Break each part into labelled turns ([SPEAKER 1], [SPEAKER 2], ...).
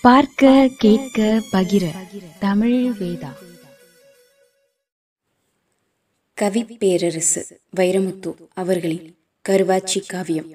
[SPEAKER 1] பார்க்க கேட்க பகிர. தமிழ் வேதா.
[SPEAKER 2] கவி பேரரசு வைரமுத்து அவர்களின் கருவாச்சி காவியம்.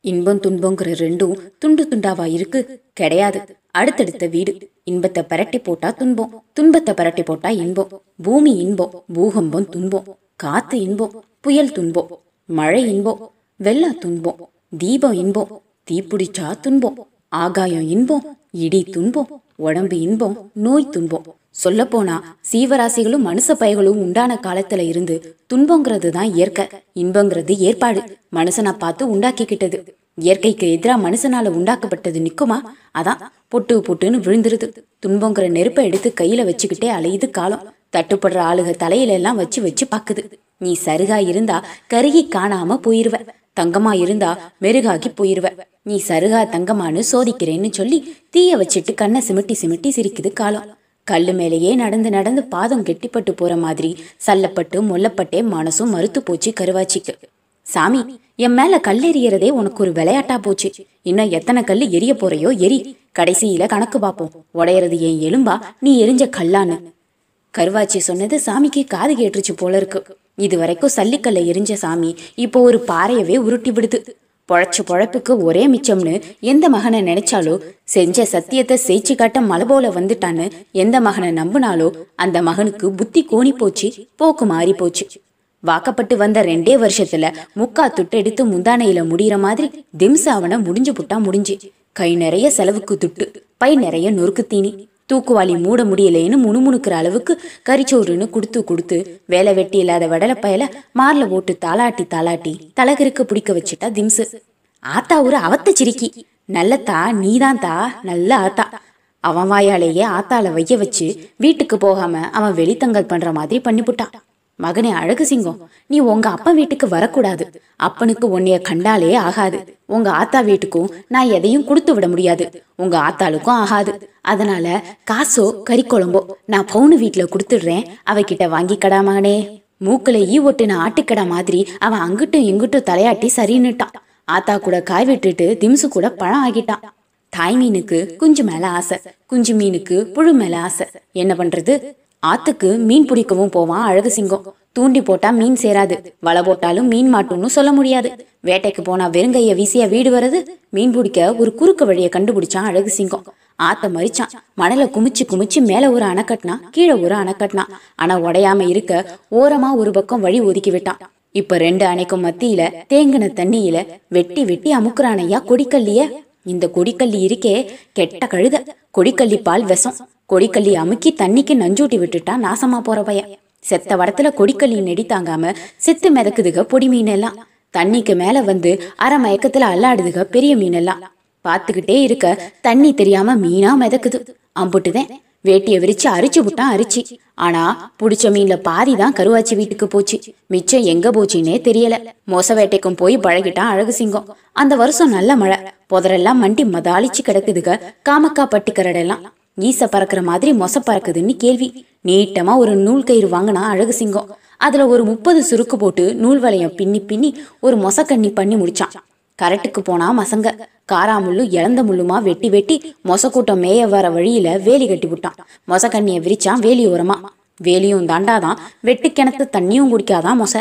[SPEAKER 2] இன்பம் துன்பங்கிற ரெண்டும் துண்டு துண்டாவா இருக்கு? கிடையாது. அடுத்தடுத்த வீடு. இன்பத்தை பரட்டி போட்டா துன்பம். துன்பத்தை பரட்டி போட்டா இன்பம். பூமி இன்பம். பூகம்பம் துன்பம். காத்து இன்பம். புயல் துன்பம். மழை இன்பம். வெள்ளம் துன்பம். தீபம் இன்பம். தீப்பிடிச்சா துன்பம். ஆகாயம் இன்பம். இடி துன்பம் உடம்பு இன்பம் நோய் துன்பம். சொல்லப்போனா சீவராசிகளும் மனுஷ பயகளும் உண்டான காலத்துல இருந்து துன்பங்கிறது தான் இயற்கை. இன்பங்கிறது ஏற்பாடு. மனுஷனை பார்த்து உண்டாக்கிக்கிட்டது. இயற்கைக்கு எதிராக மனுஷனால உண்டாக்கப்பட்டது நிக்குமா? அதான் பொட்டு பொட்டுன்னு விழுந்துருது. துன்பங்கிற நெருப்பை எடுத்து கையில வச்சுக்கிட்டே அலையுது காலம். தட்டுப்படுற ஆளுக தலையில எல்லாம் வச்சு வச்சு பாக்குது. நீ சருகா இருந்தா கருகி காணாம போயிருவ. தங்கமா இருந்தா மெருகாகி போயிருவ. நீ சருகா தங்கமான்னு சோதிக்கிறேன்னு சொல்லி தீய வச்சுட்டு கண்ணை சிமிட்டி சிமிட்டி சிரிக்குது காலம். கல்லு மேலேயே நடந்து நடந்து பாதம் கெட்டிப்பட்டு போற மாதிரி சல்லப்பட்டு மொல்லப்பட்டே மனசும் மறுத்து போச்சு கருவாச்சிக்கு. சாமி என் மேல கல்லெறியறதே உனக்கு ஒரு விளையாட்டா போச்சு. இன்னும் எத்தனை கல் எரிய போறையோ எரி. கடைசியில கணக்கு பார்ப்போம் உடையறது என் எலும்பா? நீ எரிஞ்ச கல்லான்னு. கருவாச்சி சொன்னது சாமிக்கு காது கேட்டுருச்சு போல இருக்கு. இது வரைக்கும் சல்லிக்கல்ல எரிஞ்ச சாமி இப்போ ஒரு பாறையவே உருட்டி விடுது. பொழைச்ச பொழப்புக்கு ஒரே மிச்சம்னு எந்த மகனை நினைச்சாலோ செஞ்ச சத்தியத்தை செய்ச்சு காட்ட மலை போல வந்துட்டான்னு எந்த மகனை நம்புனாலோ அந்த மகனுக்கு புத்தி கோணி போச்சு போக்கு மாறி போச்சு. வாக்கப்பட்டு வந்த ரெண்டே வருஷத்துல முக்கா துட்டு எடுத்து முந்தானையில முடிகிற மாதிரி திம்சாவனை முடிஞ்சு புட்டா முடிஞ்சு. கை நிறைய செலவுக்கு துட்டு பை நிறைய நொறுக்கு தீனி. தூக்குவாளி மூட முடியலேன்னு முணுமுணுக்கிற அளவுக்கு கரிச்சோறுன்னு கொடுத்து கொடுத்து வேலை வெட்டி இல்லாத வடலை பயல மார்ல போட்டு தாளாட்டி தாளாட்டி தலகருக்கு பிடிக்க வச்சுட்டா திம்சு. ஆத்தா ஒரு அவத்த சிரிக்கி. நல்லத்தா நீதான் தா நல்ல ஆத்தா. அவன் வாயாலேயே ஆத்தால வைய வச்சு வீட்டுக்கு போகாம அவன் வெளித்தங்கல் பண்ற மாதிரி பண்ணிப்புட்டான். மகனே அழகு சிங்கம் நீ உங்க அப்பா வீட்டுக்கு வரக்கூடாது. அப்பனுக்கு உன்னைய கண்டாலே ஆகாது. உங்க ஆத்தா வீட்டுக்கும் நான் எதையும் கொடுத்து விட முடியாது. உங்க ஆத்தாளுக்கும் ஆகாது. அதனால காசோ கறி குழம்போ நான் பவுனு வீட்டுல கொடுத்துடுறேன். அவகிட்ட வாங்கிக்கடா மகனே. மூக்குல ஈ ஒட்டுன ஆட்டுக்கடா மாதிரி அவன் அங்கிட்டும் இங்கிட்டும் தலையாட்டி சரின்னுட்டான். ஆத்தா கூட காய் விட்டுட்டு திம்சு கூட பழம் ஆகிட்டான். தாய் மீனுக்கு குஞ்சு மேல ஆசை குஞ்சு மீனுக்கு புழு மேல ஆசை. என்ன பண்றது? ஆத்துக்கு மீன் பிடிக்கவும் போவான் அழகு சிங்கம். தூண்டி போட்டா மீன் சேராது. வலை போட்டாலும் மீன் மாட்டும்னு சொல்ல முடியாது. வேட்டைக்கு போனா வெறுங்கைய வீசியா வீடு வர்றது? மீன் பிடிக்க ஒரு குறுக்கு வழியை கண்டுபிடிச்சான் அழகு சிங்கம். ஆத்த மறிச்சான். மணலை குமிச்சு குமிச்சு மேல ஒரு அணை கட்டினா கீழே ஒரு அணை ஆனா உடையாம இருக்க ஓரமா ஒரு பக்கம் வழி ஒதுக்கி விட்டான். இப்ப ரெண்டு அணைக்கும் மத்தியில தேங்கின தண்ணியில வெட்டி வெட்டி அமுக்குறானையா கொடிக்கல்லிய. இந்த கொடிக்கல்லி இருக்கே கெட்ட கழுத. கொடிக்கல்லி பால் விஷம். கொடிக்கல்லி அமுக்கி தண்ணிக்கு நஞ்சூட்டி விட்டுட்டா நாசமா போற பையன். செத்த வடத்துல கொடிக்கல்லி நெடி தாங்காம செத்து மிதக்குதுக பொடி மீன் எல்லாம் தண்ணிக்கு மேல வந்து அரை மயக்கத்துல அல்லாடுதுக பெரிய மீன் எல்லாம் பார்த்துக்கிட்டே இருக்க தண்ணி தெரியாம மீனா மிதக்குது. அம்புட்டுதேன் வேட்டியை விரிச்சு அரிச்சு விட்டான் அரிச்சு. ஆனா புடிச்ச மீன்ல பாதி தான் கருவாச்சி வீட்டுக்கு போச்சு. மிச்சம் எங்க போச்சுன்னே தெரியல. மோச வேட்டைக்கும் போய் பழகிட்டான் அழகு சிங்கம். அந்த வருஷம் நல்ல மழை. புதரெல்லாம் மண்டி மதாளிச்சு கிடக்குதுக காமக்கா பட்டிக்கரடெல்லாம் ஈச பறக்கிற மாதிரி மொச பறக்குதுன்னு கேள்வி. நீட்டமா ஒரு நூல் கயிறு வாங்கினா அழகு சிங்கம். அதுல ஒரு முப்பது சுருக்கு போட்டு நூல் வளையம் பின்னி பின்னி ஒரு மொசக்கண்ணி பண்ணி முடிச்சான். கரட்டுக்கு போனா மசங்க. காராமுள்ளு இழந்த முள்ளுமா வெட்டி வெட்டி மொசக்கூட்டம் மேய வர வழியில வேலி கட்டி விட்டான் மொசக்கண்ணியை விரிச்சான் வேலி ஓரமா வேலியும் தாண்டாதான். வெட்டு கிணத்து தண்ணியும் குடிக்காதான் மொசை.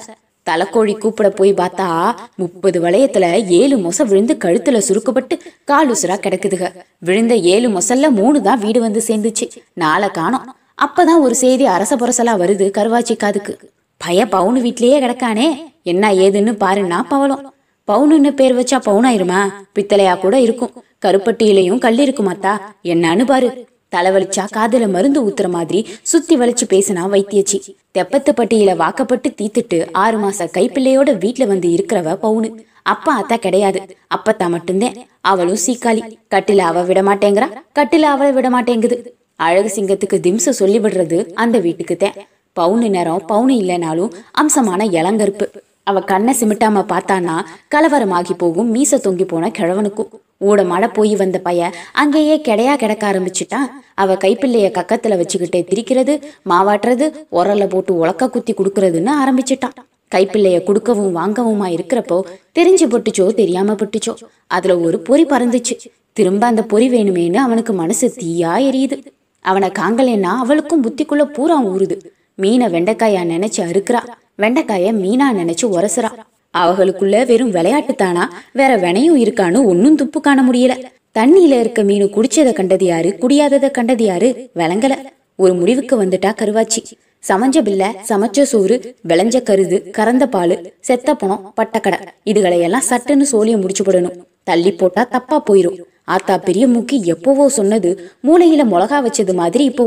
[SPEAKER 2] தலைக்கோழி கூப்பிட போய் பார்த்தா முப்பது வளையத்துல ஏழு மொசை விழுந்து கழுத்துல சுருக்கப்பட்டு காலுசுரா கிடக்குதுக. விழுந்த ஏழு மொசல்ல மூணு தான் வீடு வந்து சேர்ந்துச்சு. நாளை காணோம். அப்பதான் ஒரு செய்தி அரச புரசலா வருது கருவாச்சி காதுக்கு. பய பவுனு வீட்லயே கிடக்கானே. என்ன ஏதுன்னு பாருன்னா பவளம். பவுனுன்னு பேர் வச்சா பவுனாயிருமா? பித்தளையா கூட இருக்கும். கருப்பட்டியிலையும் கல் இருக்குமாத்தா? என்னன்னு பாரு. தலைவலிச்சா காதல மருந்து ஊத்துற மாதிரி சுத்தி வளைச்சு பேசினா வைத்தியச்சி. தெப்பத்து பட்டியில வாக்கப்பட்டு தீத்துட்டு ஆறு மாச கைப்பிள்ளையோட வீட்டுல வந்து இருக்கிறவ பவுனு. அப்பா அத்தா கிடையாது. அப்பத்தா மட்டும்தான் அவளும் சீக்காளி. கட்டில அவ விட மாட்டேங்கிறா கட்டில அவளை விட மாட்டேங்குது அழகு சிங்கத்துக்கு திம்ச சொல்லி விடுறது அந்த வீட்டுக்கு தான் பவுனு நேரம் பவுனு இல்லைனாலும் அம்சமான இளங்கருப்பு. அவ கண்ணை சிமிட்டாம பார்த்தான்னா கலவரமாகி போகும் மீச தொங்கி போன கிழவனுக்கும். ஊடமாட போய் வந்த பைய அங்கேயே கிடையா கிடக்க ஆரம்பிச்சுட்டான் அவ கைப்பிள்ளைய கக்கத்துல வச்சுக்கிட்டே திரிக்கிறது மாவாட்டுறது உரல்ல போட்டு உலக்க குத்தி கொடுக்கறதுன்னு ஆரம்பிச்சிட்டான் கைப்பிள்ளைய கொடுக்கவும் வாங்கவுமா இருக்கிறப்போ தெரிஞ்சு பட்டுச்சோ தெரியாம பட்டுச்சோ. அதுல ஒரு பொறி பறந்துச்சு. திரும்ப அந்த பொறி வேணுமேன்னு அவனுக்கு மனசு தீயா எரியுது. அவனை காங்கலேன்னா அவளுக்கும் புத்திக்குள்ள பூரா ஊறுது. மீனை வெண்டைக்காயா நினைச்சு அறுக்கிறா. வெண்டைக்காய மீனா நினைச்சு உரசுறா. அவகளுக்குள்ள வெறும் விளையாட்டு தானா வேற வினையும் இருக்கான்னு ஒன்னும் துப்பு காண முடியல. தண்ணியில இருக்க மீன் குடிச்சதை கண்டது யாரு? குடியாததை கண்டது யாரு? விளங்கல. ஒரு முடிவுக்கு வந்துட்டா கருவாச்சி. சமைஞ்ச பில்ல சமைச்ச சோறு விளைஞ்ச கருது கறந்த பால் செத்த பணம் பட்டக்கடை. இதுகளை எல்லாம் சட்டுன்னு சோழிய முடிச்சு போடணும். தள்ளி போட்டா தப்பா போயிரும். ஆத்தா பெரிய மூக்கி எப்பவோ சொன்னது மூளையில மிளகா வச்சது மாதிரி இப்போ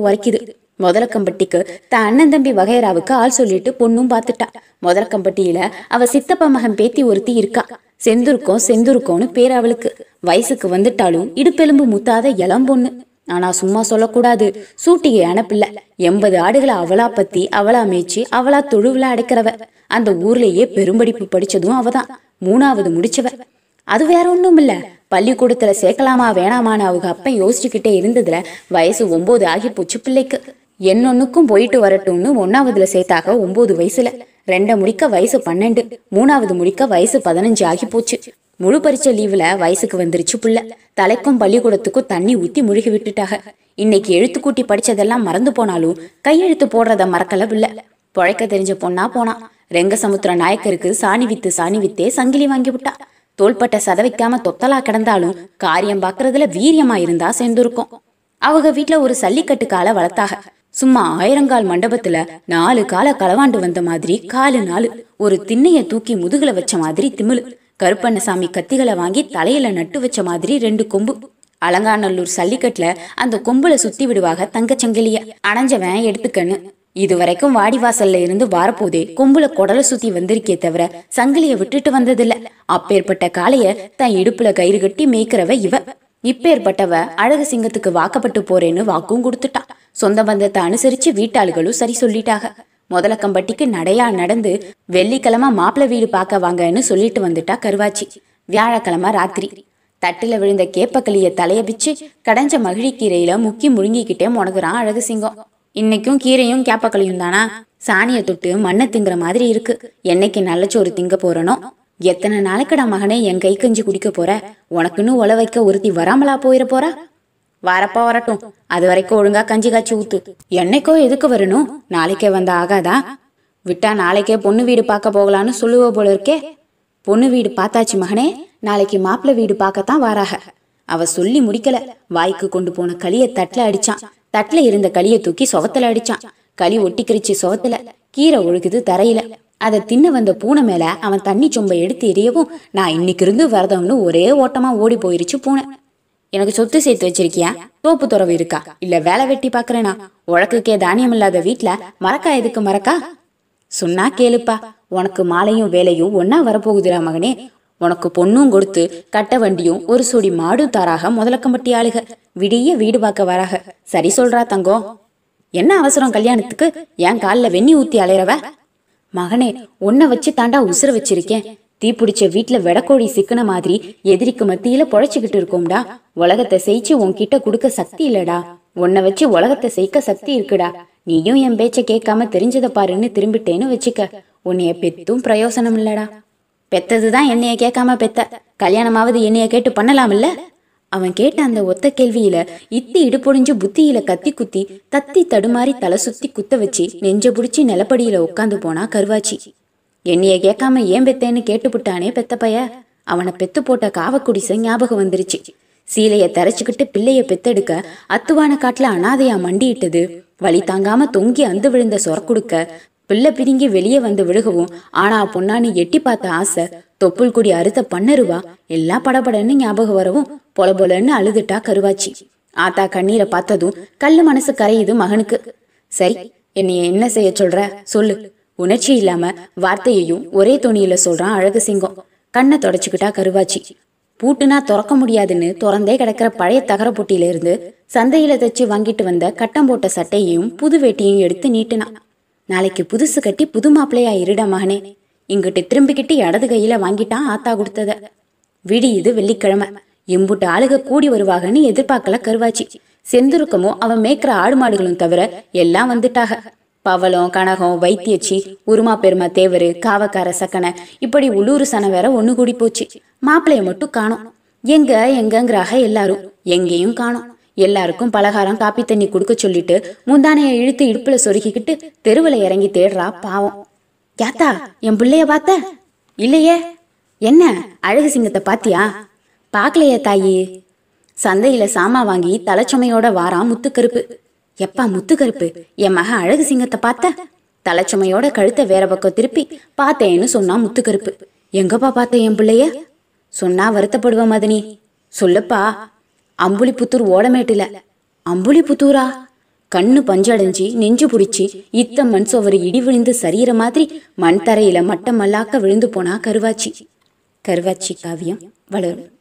[SPEAKER 2] முதலக்கம்பட்டிக்கு தான் அண்ணன் தம்பி வகைராவுக்கு ஆள் சொல்லிட்டு பொண்ணும் பார்த்துட்டா. முதலக்கம்பட்டியில அவ சித்தப்பா மகன் பேத்தி ஒருத்தி இருக்கா. செந்துருக்கோம் செந்துருக்கோன்னு பேர் அவளுக்கு. வயசுக்கு வந்துட்டாலும் இடுப்பெலும்பு முத்தாத இளம் பொண்ணு. ஆனா சும்மா சொல்லக்கூடாது. சூட்டிகையான பிள்ளை எண்பது ஆடுகளை அவளா பத்தி அவளா மேய்ச்சி அவளா தொழுவுல அடைக்கிறவ. அந்த ஊர்லயே பெரும்படிப்பு படிச்சதும் அவதான். மூணாவது முடிச்சவ. அது வேற ஒண்ணும் இல்ல பள்ளிக்கூடத்துல சேர்க்கலாமா வேணாமான்னு அவங்க அப்பன் யோசிச்சுக்கிட்டே இருந்ததுல வயசு ஒன்பது ஆகி போச்சு பிள்ளைக்கு. என்னொன்னுக்கும் போயிட்டு வரட்டும்னு ஒன்னாவதுல சேர்த்தாக ஒன்பது வயசுல. ரெண்ட முடிக்க வயசு பன்னெண்டு மூணாவது முடிக்க வயசு பதினஞ்சு ஆகி போச்சு. முழு பரிச்சை லீவுல வயசுக்கு வந்துருச்சு புள்ள. தலைக்கும் பள்ளிக்கூடத்துக்கும் தண்ணி ஊத்தி முழுகி விட்டுட்டாக. இன்னைக்கு எழுத்து கூட்டி படிச்சதெல்லாம் மறந்து போனாலும் கையெழுத்து போடுறத மறக்கல பிள்ளை. பொழைக்க தெரிஞ்ச பொண்ணா போனா. ரெங்கசமுத்திர நாயக்கருக்கு சாணி வித்து சாணி வித்தே சங்கிலி வாங்கி விட்டா. தோள்பட்ட சதவிக்காம தொத்தலா கிடந்தாலும் காரியம் பாக்குறதுல வீரியமா இருந்தா சேர்ந்துருக்கும். அவங்க வீட்டுல ஒரு சல்லிக்கட்டு காலை வளர்த்தாக. சும்மா ஆயிரங்கால் மண்டபத்துல நாலு கால களவாண்டு வந்த மாதிரி காலு நாலு. ஒரு திண்ணைய தூக்கி முதுகுல வச்ச மாதிரி திமிழு. கருப்பண்ணசாமி கத்திகளை வாங்கி தலையில நட்டு வச்ச மாதிரி ரெண்டு கொம்பு. அலங்காநல்லூர் சல்லிக்கட்டுல அந்த கொம்புல சுத்தி விடுவாக தங்கச்சங்கிலிய. அணைஞ்சவன் எடுத்துக்கன்னு. இது வரைக்கும் வாடிவாசல்ல இருந்து வாரப்போதே கொம்புல குடல சுத்தி வந்திருக்கே தவிர சங்கிலிய விட்டுட்டு வந்ததில்ல. அப்பேற்பட்ட காளைய தன் இடுப்புல கயிறு கட்டி மேய்க்கிறவ இவ. இப்பேற்பட்டவ அழகு சிங்கத்துக்கு வாக்கப்பட்டு போறேன்னு வாக்கும் கொடுத்துட்டா சொந்த பந்தத்தை அனுசரிச்சு வீட்டாளுகளும் சரி சொல்லிட்டாக முதலக்கம்பட்டிக்கு நடையா நடந்து வெள்ளிக்கிழமை மாப்பிள்ளை வீடு பார்க்க வாங்கன்னு சொல்லிட்டு வந்துட்டா கருவாச்சி. வியாழக்கிழமை ராத்திரி. தட்டுல விழுந்த கேப்பக்களிய தலைய பிச்சு கடைஞ்ச மகிழிக்கீரையில முக்கி முழுங்கிக்கிட்டே முடங்குறான் அழகு சிங்கம் இன்னைக்கும் கீரையும் கேப்பக்களியும் தானா? சாணிய தொட்டு மண்ணை திங்குற மாதிரி இருக்கு. என்னைக்கு நல்லச்சோறு திங்க போறனோ? எத்தனை நாளைக்கடா மகனே என் கை கஞ்சி குடிக்க போற? உனக்குன்னு உழ வைக்க ஒருத்தி வராமலா போயிட போறா? வரப்பா வரட்டும். அது வரைக்கும் ஒழுங்கா கஞ்சி காய்ச்சி ஊத்து. என்னைக்கோ எதுக்கு வரணும்? நாளைக்கே வந்த ஆகாதா? விட்டா நாளைக்கே பொண்ணு வீடு பார்க்க போகலான்னு சொல்லுவ போல இருக்கே. பொண்ணு வீடு பார்த்தாச்சு மகனே. நாளைக்கு மாப்பிள்ளை வீடு பார்க்கத்தான் வாராக. அவ சொல்லி முடிக்கல. வாய்க்கு கொண்டு போன களிய தட்டுல அடிச்சான். தட்டுல இருந்த களிய தூக்கி சுவத்துல அடிச்சான். களி ஒட்டிக்கிருச்சு சுவத்துல. கீரை ஒழுகுது தரையில. அதை தின்ன வந்த பூனை மேல அவன் தண்ணி சொம்பை எடுத்து எரியவும் நான் இன்னைக்கு இருந்து வரதம்னு ஒரே ஓட்டமா ஓடி போயிருச்சு பூனை. எனக்கு சொத்து சேர்த்து வச்சிருக்கியா? தோப்பு துறவு இருக்கா? இல்ல வேலை வெட்டி பாக்குறேனா உழக்குக்கே தானியம் இல்லாத வீட்ல மறக்கா எதுக்கு மறக்கா சொன்னா கேளுப்பா. உனக்கு மாலையும் வேலையும் ஒன்னா வரப்போகுதுடா மகனே. உனக்கு பொண்ணும் கொடுத்து கட்ட வண்டியும் ஒரு சொடி மாடும் தாராக முதலக்கம்பட்டி ஆளுக. விடிய வீடு பார்க்க வராக. சரி சொல்றா தங்கம் என்ன அவசரம் கல்யாணத்துக்கு? என் காலில் வெண்ணி ஊத்தி அலையறவ? மகனே உன்னை வச்சு தாண்டா உசுர வச்சிருக்கேன். தீப்பிடிச்ச வீட்ல வெடக்கோழி சிக்கன மாதிரி எதிரிக்கு மத்தியில பொழைச்சுக்கிட்டு இருக்கோம்டா. உலகத்தை செய்ச்சு உன்கிட்ட கொடுக்க சக்தி இல்லடா. உன்னை வச்சு உலகத்தை செய்க்க சக்தி இருக்குடா. நீயும் என் பேச்ச கேட்காம தெரிஞ்சதை பாருன்னு திரும்பிட்டேன்னு வச்சுக்க. உன்னைய பெத்தும் பிரயோசனம் இல்லடா. பெத்ததுதான் என்னைய கேட்காம பெத்த. கல்யாணமாவது என்னைய கேட்டு பண்ணலாம்ல அவன் கேட்ட அந்த ஒத்த கேள்வியில இத்தி இடுபொடிஞ்சு புத்தியில கத்தி குத்தி தத்தி தடுமாறி தலை சுத்தி குத்த வச்சு நெஞ்ச புடிச்சு நிலப்படியில உட்காந்து போனா கருவாச்சி. என்னைய கேட்காம ஏன் பெத்தேன்னு கேட்டுப்புட்டானே பெத்த பைய அவனை பெத்து போட்ட காவக்குடிசை ஞாபகம் வந்துருச்சு. சீலைய தரைச்சுக்கிட்டு பிள்ளைய பெத்தெடுக்க அத்துவான காட்டுல அனாதையா மண்டியிட்டது. வழி தாங்காம தொங்கி அந்து விழுந்த சொரக்குடுக்க பிள்ளை பிரிங்கி வெளியே வந்து விழுகவும் ஆனா பொண்ணான்னு எட்டி பார்த்த ஆசை தொப்புள் குடி அறுத்த பண்ணருவா எல்லாம் படபடன்னு ஞாபகம் வரவும் பொல பொலன்னு அழுதுட்டா கருவாச்சி. ஆத்தா கண்ணீரை பார்த்ததும் கல்லு மனசு கரையுது மகனுக்கு. சரி என்னைய என்ன செய்ய சொல்ற? சொல்லு. உணர்ச்சி இல்லாம வார்த்தையையும் ஒரே துணியில சொல்றான் அழகு சிங்கம். கண்ணை தொடச்சுக்கிட்டா கருவாச்சி. பூட்டுனா திறக்க முடியாதுன்னு திறந்தே கிடக்கிற பழைய தகர பொட்டியில இருந்து சந்தையில தச்சு வாங்கிட்டு வந்த கட்டம் போட்ட சட்டையையும் புது வேட்டியையும் எடுத்து நீட்டினான். நாளைக்கு புதுசு கட்டி புது மாப்பிள்ளையா இருடா மகனே. இங்கிட்டு திரும்பிக்கிட்டு இடது கையில வாங்கிட்டான் ஆத்தா கொடுத்தத. விடி இது வெள்ளிக்கிழமை. எம்புட்டு ஆளுக கூடி வருவாகன்னு எதிர்பார்க்கல கருவாச்சி. செந்துருக்கமோ அவன் மேய்க்கிற ஆடு மாடுகளும் தவிர எல்லாம் வந்துட்டாக. பவளம் கனகம் வைத்தியச்சி உருமா பெருமா தேவரு காவக்கார சக்கனை. இப்படி உள்ளூர் சன வேற ஒண்ணு கூடி போச்சு. மாப்பிள்ளைய மட்டும் காணோம். எங்க எங்கங்கிறாக எல்லாரும். எங்கேயும் காணோம். எல்லாருக்கும் பலகாரம் காப்பி தண்ணி கொடுக்க சொல்லிட்டு முந்தானைய இழுத்து இடுப்புல சொருகிக்கிட்டு தெருவில் இறங்கி தேடுறா பாவம். யாத்தா என் பிள்ளைய பார்த்த? இல்லையே. என்ன அழகு சிங்கத்தை பாத்தியா? பார்க்கலையே தாயி. சந்தையில சாமா வாங்கி தலைச்சுமையோட வாரான் முத்துக்கருப்பு. எப்பா முத்துக்கருப்பு என் மக அழகு சிங்கத்தை பார்த்த? தலைச்சுமையோட கழுத்தை வேற பக்கம் திருப்பி பார்த்தேன்னு சொன்னா முத்துக்கருப்பு. எங்கப்பா பார்த்த என் பிள்ளைய? சொன்னா வருத்தப்படுவ மதனி. சொல்லுப்பா அம்புலிபுத்தூர் ஓடமேட்டுல. அம்புலிபுத்தூரா? கண்ணு பஞ்சடைஞ்சி நெஞ்சு பிடிச்சி இத்த மண் சோவரு இடி விழுந்து சரியிற மாதிரி மண் தரையில மட்டமல்லாக்க விழுந்து போனா கருவாச்சி. கருவாச்சி காவியம் வளரும்.